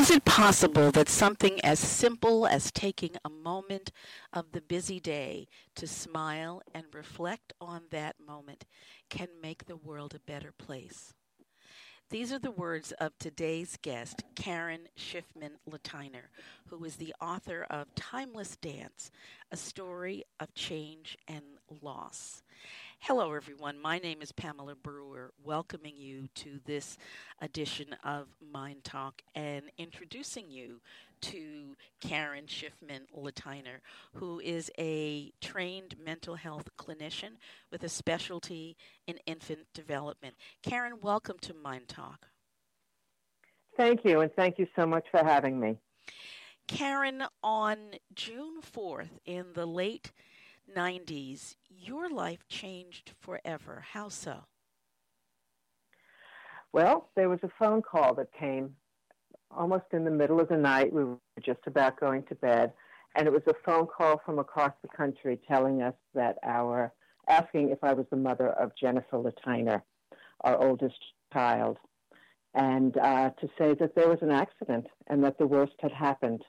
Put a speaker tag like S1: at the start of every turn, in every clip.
S1: Is it possible that something as simple as taking a moment of the busy day to smile and reflect on that moment can make the world a better place? These are the words of today's guest, Karen Schiffman Lateiner, who is the author of Timeless Dance, a story of change and loss. Hello, everyone. My name is Pamela Brewer, welcoming you to this edition of MyndTalk and introducing you to Karen Schiffman Lateiner, who is a trained mental health clinician with a specialty in infant development. Karen, welcome to MyndTalk.
S2: Thank you, and thank you so much for having me.
S1: Karen, on June 4th, in the late 90s, your life changed forever. How so?
S2: Well, there was a phone call that came almost in the middle of the night. We were just about going to bed, and it was a phone call from across the country telling us that our asking if I was the mother of Jennifer Lateiner, our oldest child, and uh, to say that there was an accident and that the worst had happened.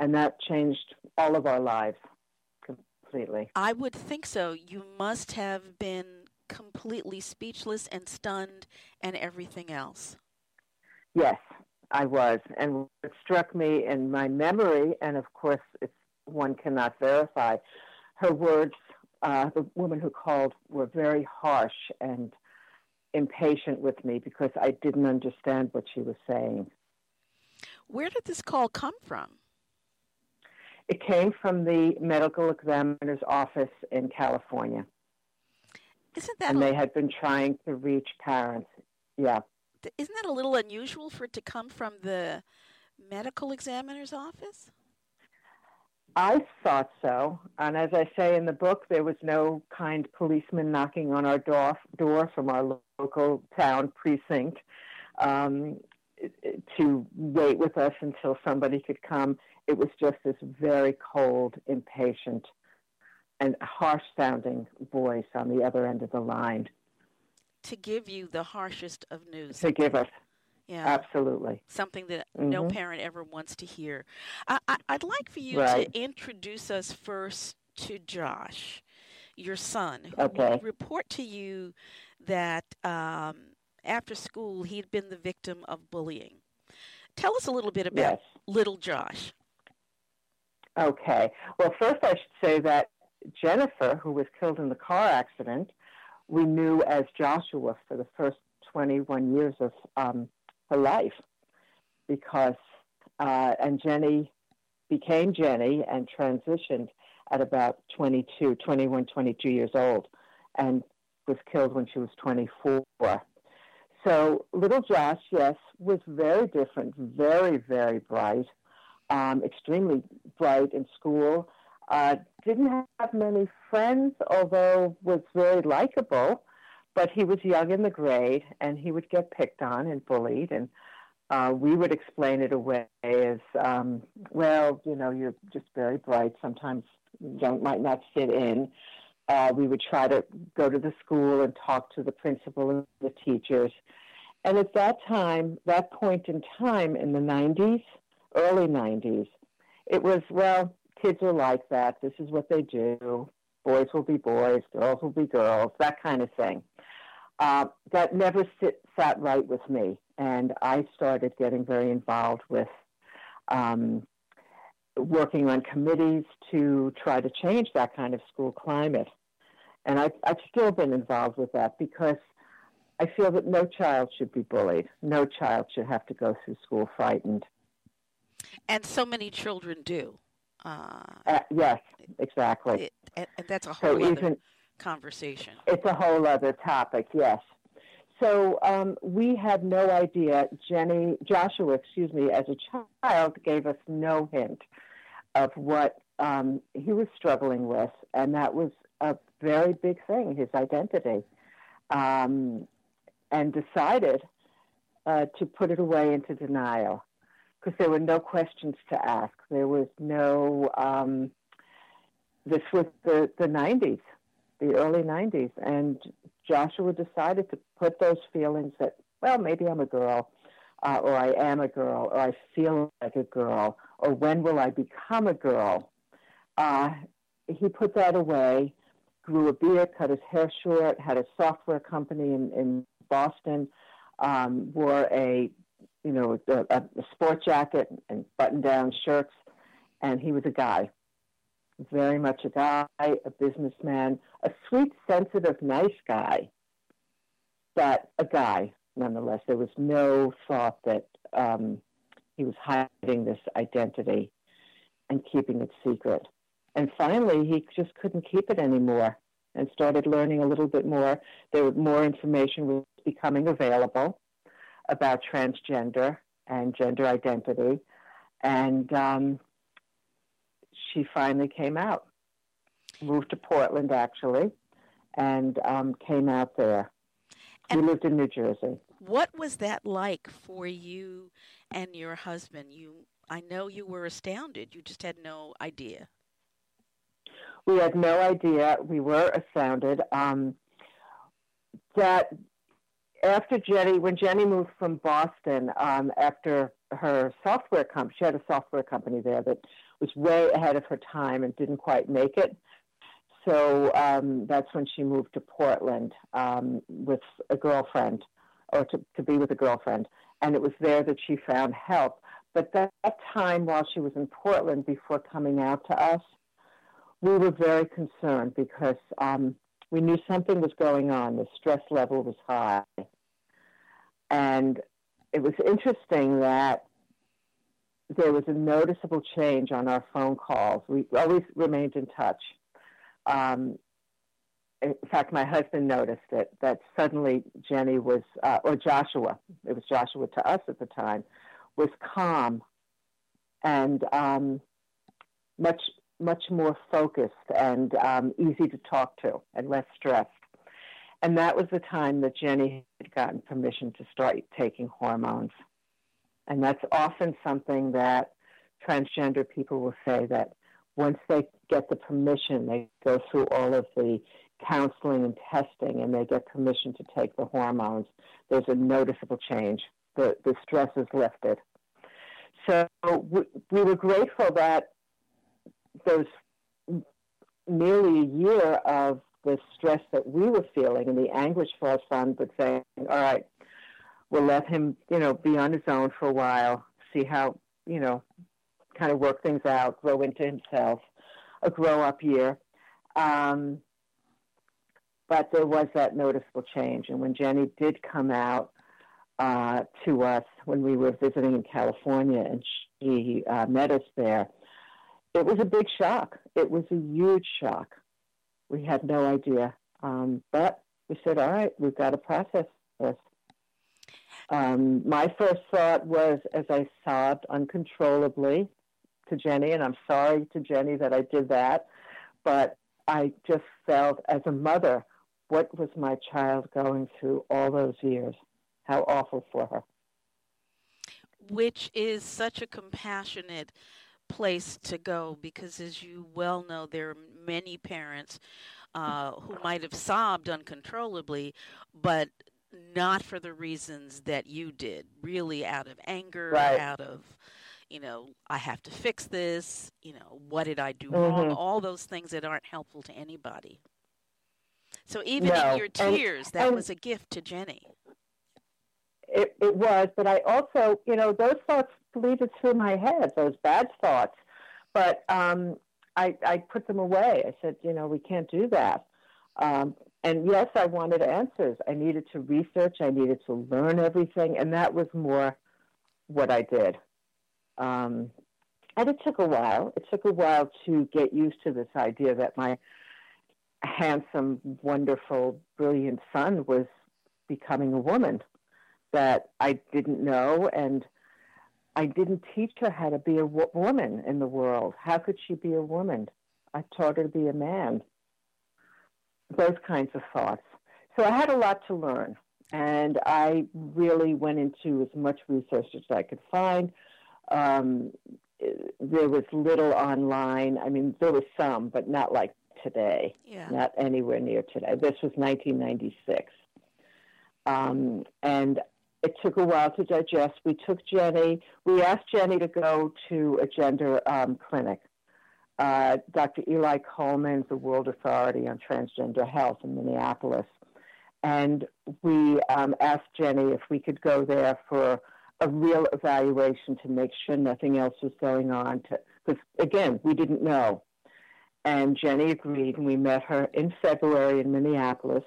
S2: And that changed all of our lives completely.
S1: I would think so. You must have been completely speechless and stunned and everything else.
S2: Yes, I was. And what struck me in my memory, and of course, it's one cannot verify, her words, uh, the woman who called, were very harsh and impatient with me because I didn't understand what she was saying.
S1: Where did this call come from?
S2: It came from the medical examiner's office in California.
S1: Isn't that
S2: and they had been trying to reach parents. Yeah.
S1: Isn't that a little unusual for it to come from the medical examiner's office?
S2: I thought so. And as I say in the book, there was no kind policeman knocking on our door, door from our local town precinct um, to wait with us until somebody could come. It was just this very cold, impatient, and harsh sounding voice on the other end of the line.
S1: To give you the harshest of news.
S2: To give us. Yeah. Absolutely.
S1: Something that mm-hmm. no parent ever wants to hear. I, would like for you right. to introduce us first to Josh, your son, who
S2: okay.
S1: report to you that um, after school he'd been the victim of bullying. Tell us a little bit about yes. little Josh.
S2: Okay. Well, first I should say that Jennifer, who was killed in the car accident, we knew as Joshua for the first 21 years of um, her life because, uh, and Jenny became Jenny and transitioned at about 22, 21, 22 years old and was killed when she was 24. So little Josh, yes, was very different, very, very bright, um, extremely bright in school. Uh, didn't have many friends, although was very likable. But he was young in the grade, and he would get picked on and bullied, and uh, we would explain it away as, um, well, you know, you're just very bright. Sometimes you might not fit in. Uh, we would try to go to the school and talk to the principal and the teachers. And at that time, that point in time in the 90s, early 90s, it was, well, kids are like that. This is what they do. Boys will be boys, girls will be girls, that kind of thing. Uh, that never sit, sat right with me. And I started getting very involved with um, working on committees to try to change that kind of school climate. And I've, I've still been involved with that because I feel that no child should be bullied. No child should have to go through school frightened.
S1: And so many children do.
S2: Uh, uh, yes, exactly.
S1: It, and that's a whole so other even, conversation.
S2: It's a whole other topic, yes. So um, we had no idea. Jenny, Joshua, excuse me, as a child, gave us no hint of what um, he was struggling with, and that was a very big thing, his identity, um, and decided uh, to put it away into denial because there were no questions to ask. There was no. Um, this was the the '90s, the early '90s, and Joshua decided to put those feelings that well, maybe I'm a girl, uh, or I am a girl, or I feel like a girl, or when will I become a girl? Uh, he put that away, grew a beard, cut his hair short, had a software company in, in Boston, um, wore a you know a, a sport jacket and button down shirts, and he was a guy, very much a guy, a businessman, a sweet, sensitive, nice guy, but a guy nonetheless. There was no thought that um, he was hiding this identity and keeping it secret. And finally, he just couldn't keep it anymore and started learning a little bit more. There more information was becoming available about transgender and gender identity. And um, she finally came out, moved to Portland actually, and um, came out there. And we lived in New Jersey.
S1: What was that like for you and your husband? You, I know you were astounded. You just had no idea.
S2: We had no idea. We were astounded. Um, that after Jenny, when Jenny moved from Boston, um, after her software company, she had a software company there that was way ahead of her time and didn't quite make it. So um, that's when she moved to Portland um, with a girlfriend, or to, to be with a girlfriend. And it was there that she found help. But that, that time while she was in Portland before coming out to us, we were very concerned because um, we knew something was going on. The stress level was high. And it was interesting that there was a noticeable change on our phone calls. We always remained in touch. Um, in fact, my husband noticed it that suddenly Jenny was, uh, or Joshua, it was Joshua to us at the time, was calm and um, much much more focused and um, easy to talk to and less stressed. And that was the time that Jenny had gotten permission to start taking hormones. And that's often something that transgender people will say that once they get the permission, they go through all of the counseling and testing and they get permission to take the hormones, there's a noticeable change. The, the stress is lifted. So we, we were grateful that those nearly a year of the stress that we were feeling and the anguish for our son, but saying, all right, we'll let him, you know, be on his own for a while, see how, you know, kind of work things out, grow into himself, a grow up year. Um, but there was that noticeable change. And when Jenny did come out uh, to us when we were visiting in California and she uh, met us there, it was a big shock. It was a huge shock. We had no idea. Um, but we said, all right, we've got to process this. Um, my first thought was as I sobbed uncontrollably to Jenny, and I'm sorry to Jenny that I did that, but I just felt as a mother, what was my child going through all those years? How awful for her.
S1: Which is such a compassionate place to go because, as you well know, there are many parents uh, who might have sobbed uncontrollably, but not for the reasons that you did, really out of anger,
S2: right.
S1: out of, you know, I have to fix this, you know, what did I do mm-hmm. wrong? All those things that aren't helpful to anybody. So even
S2: no.
S1: in your tears, and, that and was a gift to Jenny.
S2: It, it was, but I also, you know, those thoughts bleeded through my head, those bad thoughts. But um, I, I put them away. I said, you know, we can't do that. Um, and yes, I wanted answers. I needed to research. I needed to learn everything, and that was more what I did. Um, and it took a while. It took a while to get used to this idea that my handsome, wonderful, brilliant son was becoming a woman that I didn't know, and I didn't teach her how to be a wo- woman in the world. How could she be a woman? I taught her to be a man. Those kinds of thoughts. So I had a lot to learn, and I really went into as much research as I could find. Um, there was little online. I mean, there was some, but not like today.
S1: Yeah.
S2: Not anywhere near today. This was 1996. Um, and it took a while to digest. We took Jenny, we asked Jenny to go to a gender um, clinic. Uh, Dr. Eli Coleman's the world authority on transgender health in Minneapolis. And we um, asked Jenny if we could go there for a real evaluation to make sure nothing else was going on. Because, again, we didn't know. And Jenny agreed, and we met her in February in Minneapolis.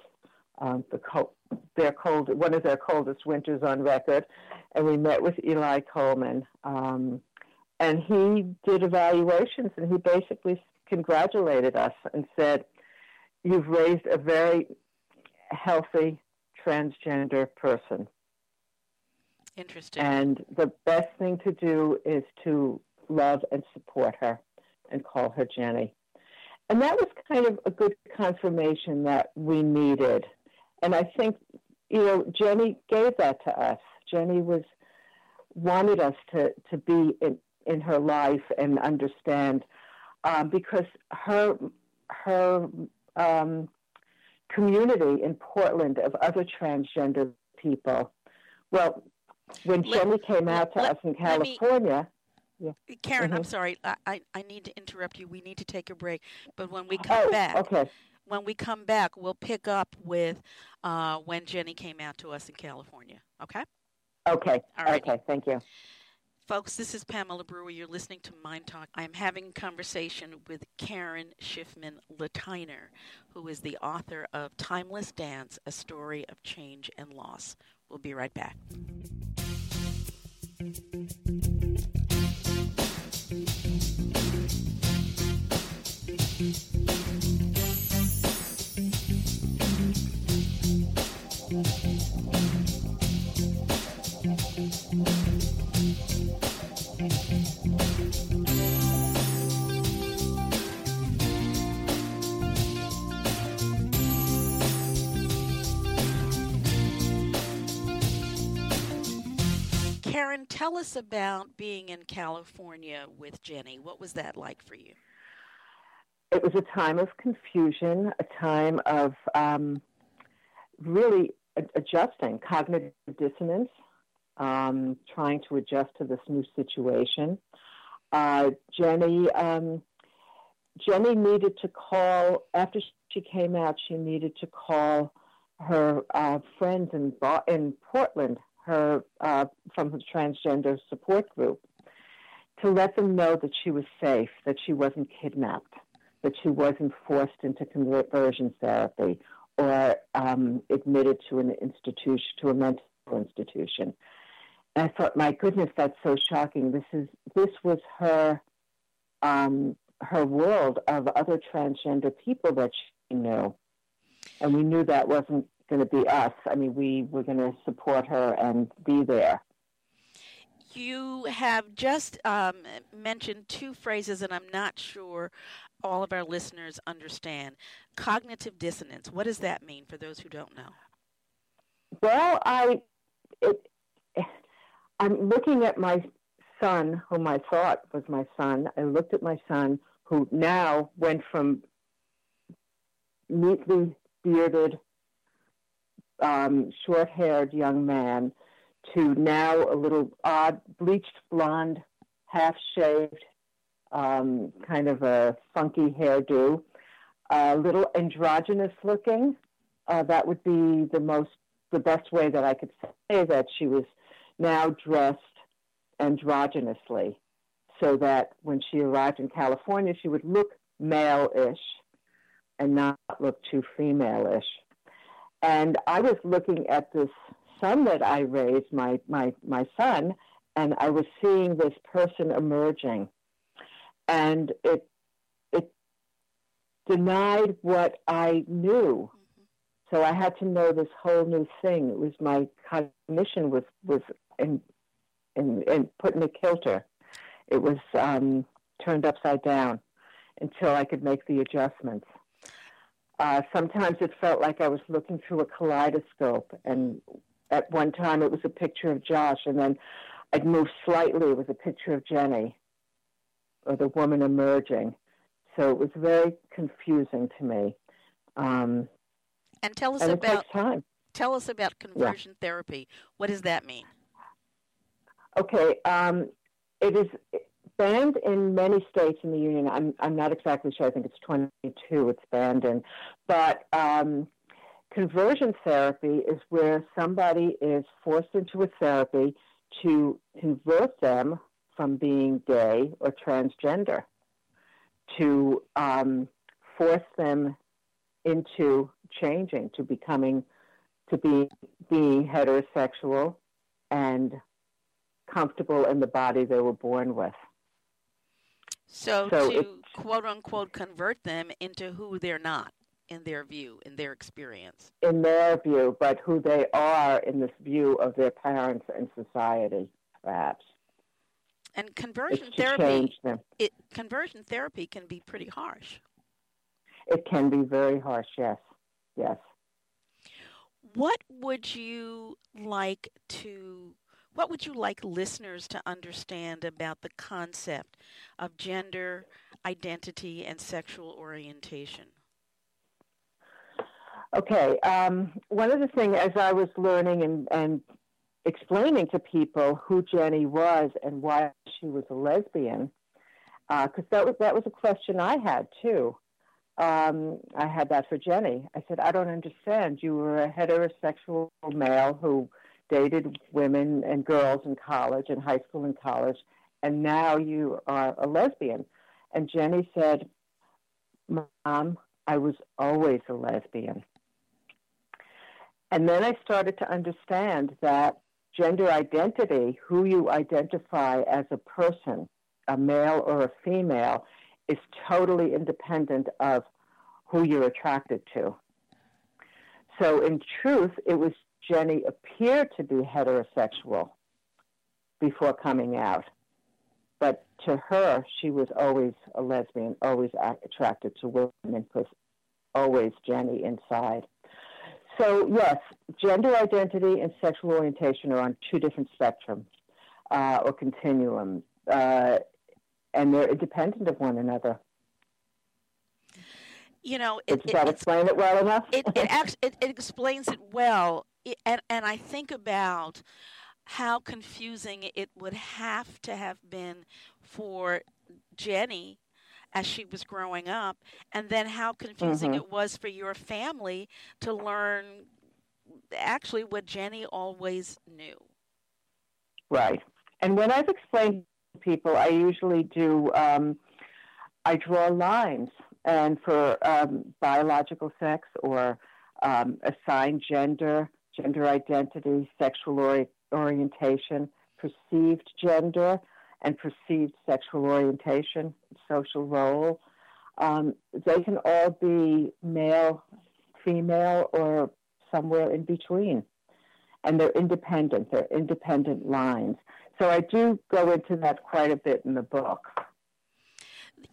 S2: Um, the co- their cold, one of their coldest winters on record, and we met with Eli Coleman. Um, and he did evaluations, and he basically congratulated us and said, "You've raised a very healthy transgender person."
S1: Interesting.
S2: And the best thing to do is to love and support her and call her Jenny. And that was kind of a good confirmation that we needed and I think, you know, Jenny gave that to us. Jenny was wanted us to, to be in, in her life and understand um, because her her um, community in Portland of other transgender people. Well, when let, Jenny came out to let, us in California.
S1: Me, yeah. Karen, mm-hmm. I'm sorry. I, I need to interrupt you. We need to take a break. But when we come
S2: oh,
S1: back,
S2: okay
S1: when we come back, we'll pick up with uh, when Jenny came out to us in California. Okay?
S2: Okay. All right. Okay. Thank you.
S1: Folks, this is Pamela Brewer. You're listening to MyndTalk. I'm having a conversation with Karen Schiffman Lateiner, who is the author of Timeless Dance, A Story of Change and Loss. We'll be right back. Karen, tell us about being in California with Jenny. What was that like for you?
S2: It was a time of confusion, a time of um, really adjusting, cognitive dissonance, um, trying to adjust to this new situation. Uh, Jenny, um, Jenny needed to call after she came out. She needed to call her uh, friends in in Portland, her uh, from the transgender support group, to let them know that she was safe, that she wasn't kidnapped, that she wasn't forced into conversion therapy or um, admitted to an institution, to a mental institution. And I thought, my goodness, that's so shocking. This is this was her um, her world of other transgender people that she knew, and we knew that wasn't going to be us. I mean, we were going to support her and be there.
S1: You have just um, mentioned two phrases, and I'm not sure all of our listeners understand. Cognitive dissonance. What does that mean for those who don't know?
S2: Well, I it, I'm looking at my son, whom I thought was my son. I looked at my son, who now went from neatly bearded, um, short-haired young man to now a little odd, bleached blonde, half-shaved, um, kind of a funky hairdo, a little androgynous looking. Uh, that would be the most, the best way that I could say that she was now dressed androgynously, so that when she arrived in California, she would look male-ish and not look too female-ish. And I was looking at this son that I raised, my my my son, and I was seeing this person emerging and it it denied what I knew. Mm-hmm. So I had to know this whole new thing. It was my cognition was was in in, in put in a kilter. It was um, turned upside down until I could make the adjustments. Uh, sometimes it felt like I was looking through a kaleidoscope, and at one time it was a picture of Josh, and then I'd move slightly, it was a picture of Jenny or the woman emerging. So it was very confusing to me. Um,
S1: and tell us
S2: and
S1: about
S2: time.
S1: Tell us about conversion yeah. therapy. What does that mean?
S2: Okay, um, it is banned in many states in the union. I'm I'm not exactly sure. I think it's 22. It's banned in, but um, conversion therapy is where somebody is forced into a therapy to convert them from being gay or transgender, to um, force them into changing, to becoming, to be being heterosexual and comfortable in the body they were born with.
S1: So, so to quote unquote convert them into who they're not in their view, in their experience.
S2: In their view, but who they are in this view of their parents and society, perhaps.
S1: And conversion therapy, it, conversion therapy can be pretty harsh.
S2: It can be very harsh. Yes, yes.
S1: What would you like to? What would you like listeners to understand about the concept of gender identity and sexual orientation?
S2: Okay. Um, one of the things, as I was learning and, and explaining to people who Jenny was and why she was a lesbian, because uh, that was that was a question I had too. Um, I had that for Jenny. I said, I don't understand. You were a heterosexual male who dated women and girls in college, in high school and college, and now you are a lesbian. And Jenny said, Mom, I was always a lesbian. And then I started to understand that gender identity, who you identify as a person, a male or a female, is totally independent of who you're attracted to. So, in truth, it was Jenny appeared to be heterosexual before coming out. But to her, she was always a lesbian, always attracted to women, because always Jenny inside. So, yes, gender identity and sexual orientation are on two different spectrums uh, or continuums, uh, and they're independent of one another.
S1: You know, it,
S2: does that explain it well enough?
S1: It it, actually, it, it explains it well, it, and and I think about how confusing it would have to have been for Jenny as she was growing up, and then how confusing mm-hmm. it was for your family to learn actually what Jenny always knew.
S2: Right. And when I've explained to people, I usually do, um, I draw lines. And for um, biological sex or um, assigned gender, gender identity, sexual ori- orientation, perceived gender, and perceived sexual orientation, social role. Um, they can all be male, female, or somewhere in between. And they're independent, they're independent lines. So I do go into that quite a bit in the book.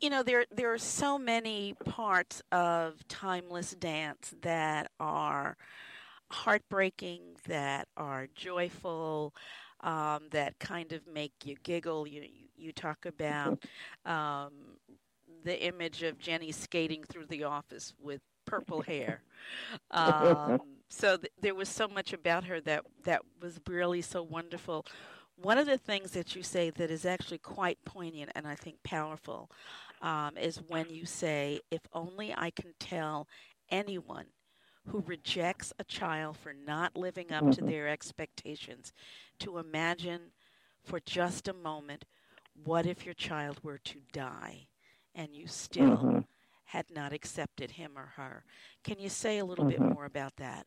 S1: You know, there there are so many parts of timeless dance that are heartbreaking, that are joyful, um, that kind of make you giggle. You you, talk about um, the image of Jenny skating through the office with purple hair. Um, so th- there was so much about her that that was really so wonderful. One of the things that you say that is actually quite poignant and I think powerful um, is when you say, "If only I can tell anyone who rejects a child for not living up to mm-hmm. their expectations to imagine for just a moment what if your child were to die and you still mm-hmm. had not accepted him or her. Can you say a little mm-hmm. bit more about that?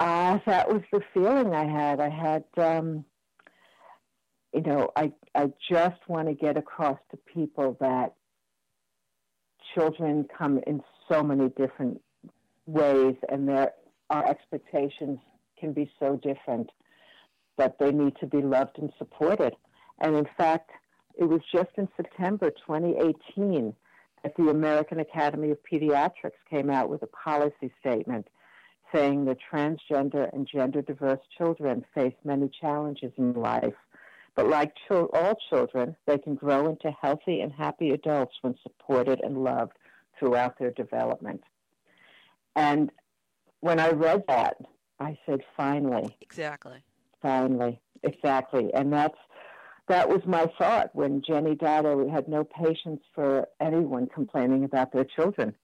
S2: Uh, that was the feeling I had. I had, um, you know, I I just want to get across to people that children come in so many different ways, and that our expectations can be so different that they need to be loved and supported. And in fact, it was just in September 2018 that the American Academy of Pediatrics came out with a policy statement saying that transgender and gender diverse children face many challenges in life. But like all children, they can grow into healthy and happy adults when supported and loved throughout their development. And when I read that, I said, finally.
S1: Exactly.
S2: Finally. Exactly. And that's that was my thought when Jenny died. I had no patience for anyone complaining about their children.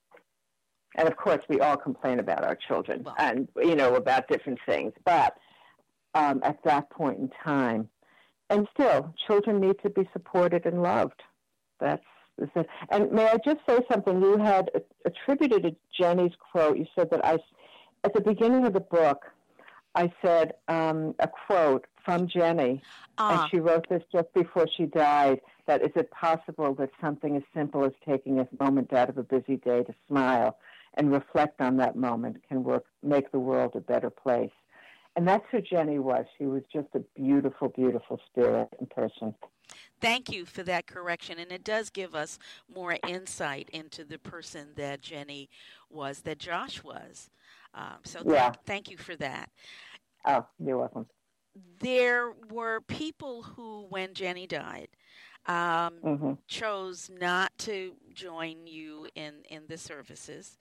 S2: And of course, we all complain about our children well, and, you know, about different things. But um, at that point in time, and still, children need to be supported and loved. That's and may I just say something? You had attributed to Jenny's quote. You said that I, at the beginning of the book, I said um, a quote from Jenny, uh. and she wrote this just before she died. That is it possible that something as simple as taking a moment out of a busy day to smile and reflect on that moment can work, make the world a better place? And that's who Jenny was. She was just a beautiful, beautiful spirit and person.
S1: Thank you for that correction. And it does give us more insight into the person that Jenny was, that Josh was. Um, so yeah. thank you for that.
S2: Oh, you're welcome.
S1: There were people who, when Jenny died, um, mm-hmm. chose not to join you in, in the services.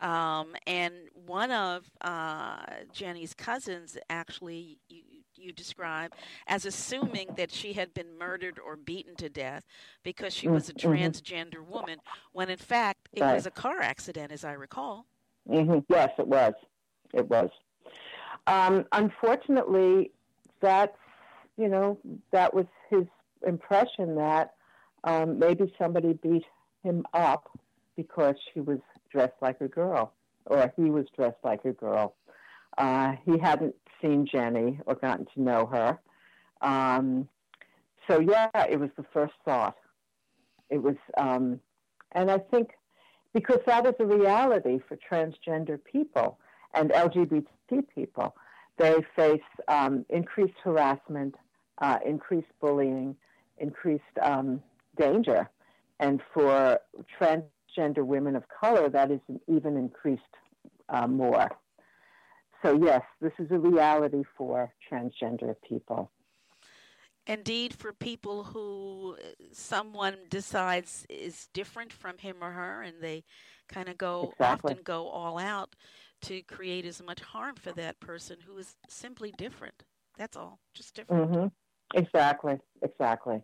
S1: Um, and one of uh, Jenny's cousins actually you, you describe as assuming that she had been murdered or beaten to death because she was a mm-hmm. transgender woman, when in fact it right. was a car accident, as I recall.
S2: Mm-hmm. Yes, it was. It was. Um, unfortunately, that's you know that was his impression that um, maybe somebody beat him up because she was dressed like a girl, or he was dressed like a girl. Uh, he hadn't seen Jenny or gotten to know her. Um, so, yeah, it was the first thought. It was, um, and I think because that is a reality for transgender people and LGBT people, they face um, increased harassment, uh, increased bullying, increased um, danger. And for transgender women of color, that is even increased uh, more. So, yes, this is a reality for transgender people.
S1: Indeed, for people who someone decides is different from him or her, and they kind of go exactly. often go all out to create as much harm for that person who is simply different. That's all, just different.
S2: Mm-hmm. Exactly, exactly.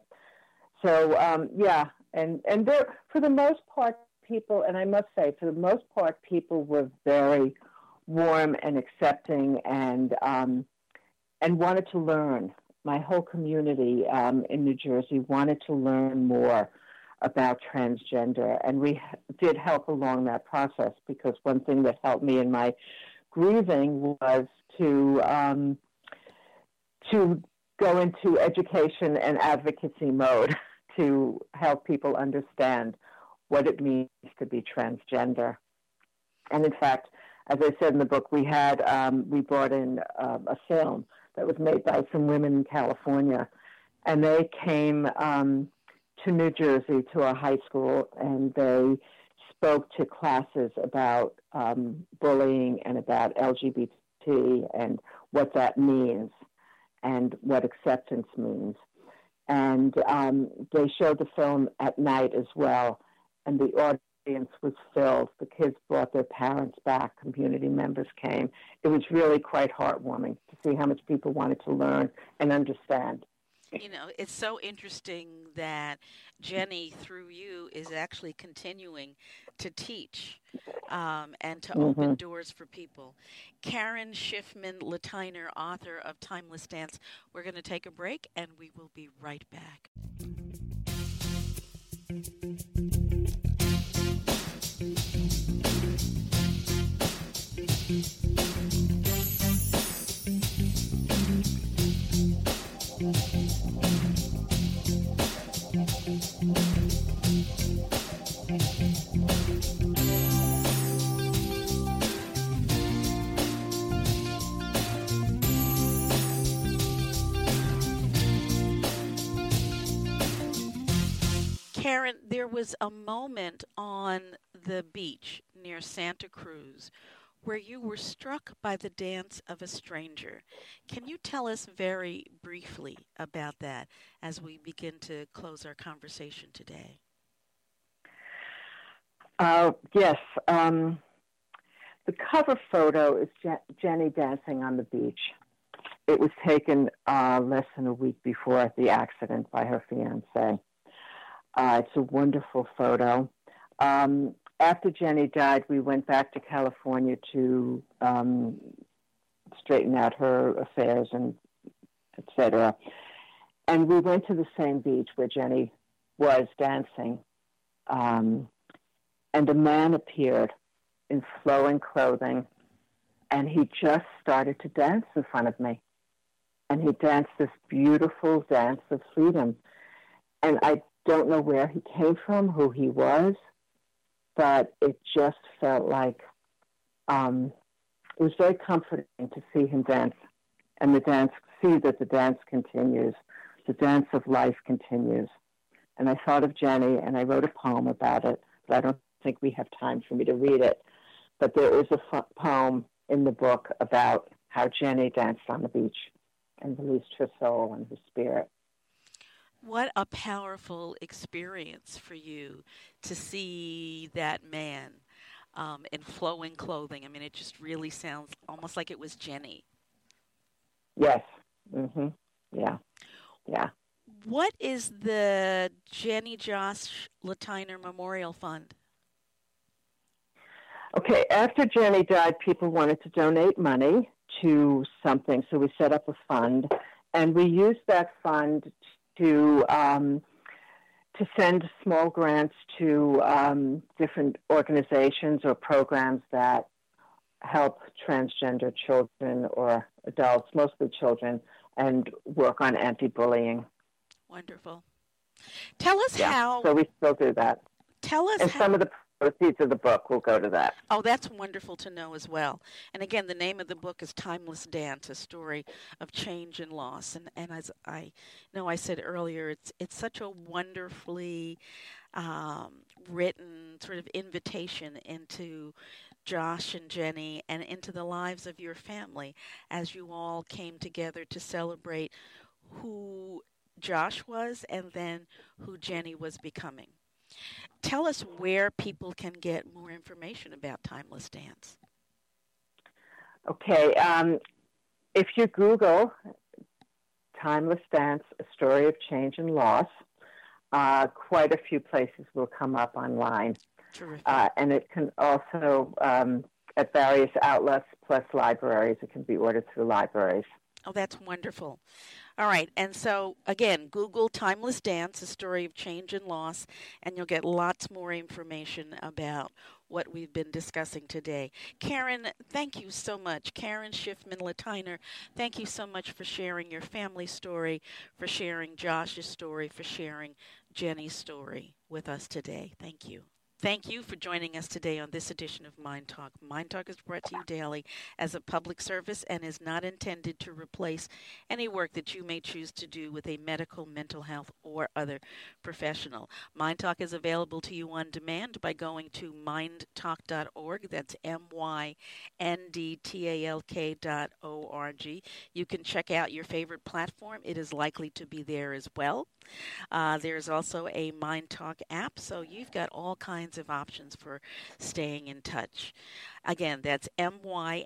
S2: So um, yeah, and and there, for the most part, people, and I must say, for the most part, people were very warm and accepting and um, and wanted to learn. My whole community um, in New Jersey wanted to learn more about transgender, and we did help along that process because one thing that helped me in my grieving was to um, to go into education and advocacy mode to help people understand what it means to be transgender. And in fact, as I said in the book, we had um, we brought in uh, a film that was made by some women in California, and they came um, to New Jersey to a high school, and they spoke to classes about um, bullying and about LGBT and what that means and what acceptance means. And um, they showed the film at night as well and the audience was filled. The kids brought their parents back, community members came. It was really quite heartwarming to see how much people wanted to learn and understand.
S1: You know, it's so interesting that Jenny, through you, is actually continuing to teach um, and to mm-hmm. open doors for people. Karen Schiffman Lateiner, author of Timeless Dance. We're going to take a break and we will be right back. Karen, there was a moment on the beach near Santa Cruz where you were struck by the dance of a stranger. Can you tell us very briefly about that as we begin to close our conversation today?
S2: Uh, yes. Um, The cover photo is Je- Jenny dancing on the beach. It was taken uh, less than a week before the accident by her fiance. Uh, it's a wonderful photo. Um, after Jenny died, we went back to California to um, straighten out her affairs and etc. And we went to the same beach where Jenny was dancing. Um, and a man appeared in flowing clothing, and he just started to dance in front of me. And he danced this beautiful dance of freedom. And I don't know where he came from, who he was, but it just felt like um, it was very comforting to see him dance and the dance, see that the dance continues. The dance of life continues. And I thought of Jenny and I wrote a poem about it, but I don't think we have time for me to read it. But there is a f- poem in the book about how Jenny danced on the beach and released her soul and her spirit.
S1: What a powerful experience for you to see that man um, in flowing clothing. I mean, it just really sounds almost like it was Jenny.
S2: Yes. Mm-hmm. Yeah. Yeah.
S1: What is the Jenny Josh Lateiner Memorial Fund?
S2: Okay, after Jenny died, people wanted to donate money to something, so we set up a fund, and we used that fund to um, to send small grants to um, different organizations or programs that help transgender children or adults, mostly children, and work on anti-bullying.
S1: Wonderful. Tell us
S2: yeah,
S1: how.
S2: So we still do that.
S1: Tell us.
S2: And
S1: how,
S2: some of the proceeds of the book will go to that.
S1: Oh, that's wonderful to know as well. And again, the name of the book is Timeless Dance: A Story of Change and Loss. And and as I know, I said earlier, it's it's such a wonderfully um, written sort of invitation into Josh and Jenny and into the lives of your family as you all came together to celebrate who Josh was and then who Jenny was becoming. Tell us where people can get more information about Timeless Dance.
S2: Okay, um, if you Google Timeless Dance, A Story of Change and Loss, uh, quite a few places will come up online. Uh, and it can also, um, at various outlets plus libraries, it can be ordered through libraries.
S1: Oh, that's wonderful. All right, and so again, Google Timeless Dance, a story of change and loss, and you'll get lots more information about what we've been discussing today. Karen, thank you so much. Karen Schiffman Lateiner, thank you so much for sharing your family story, for sharing Josh's story, for sharing Jenny's story with us today. Thank you. Thank you for joining us today on this edition of MyndTalk. Mind Talk is brought to you daily as a public service and is not intended to replace any work that you may choose to do with a medical, mental health, or other professional. MyndTalk is available to you on demand by going to myndtalk.org. That's M Y N D T A L K dot O R G. You can check out your favorite platform, it is likely to be there as well. Uh, there's also a MyndTalk app, so you've got all kinds of options for staying in touch. Again, that's M-Y-N-D-T-A-L-K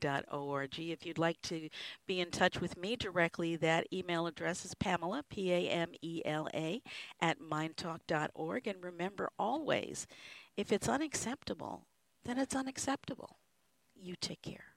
S1: dot O-R-G. If you'd like to be in touch with me directly, that email address is Pamela, P-A-M-E-L-A, at myndtalk.org. And remember always, if it's unacceptable, then it's unacceptable. You take care.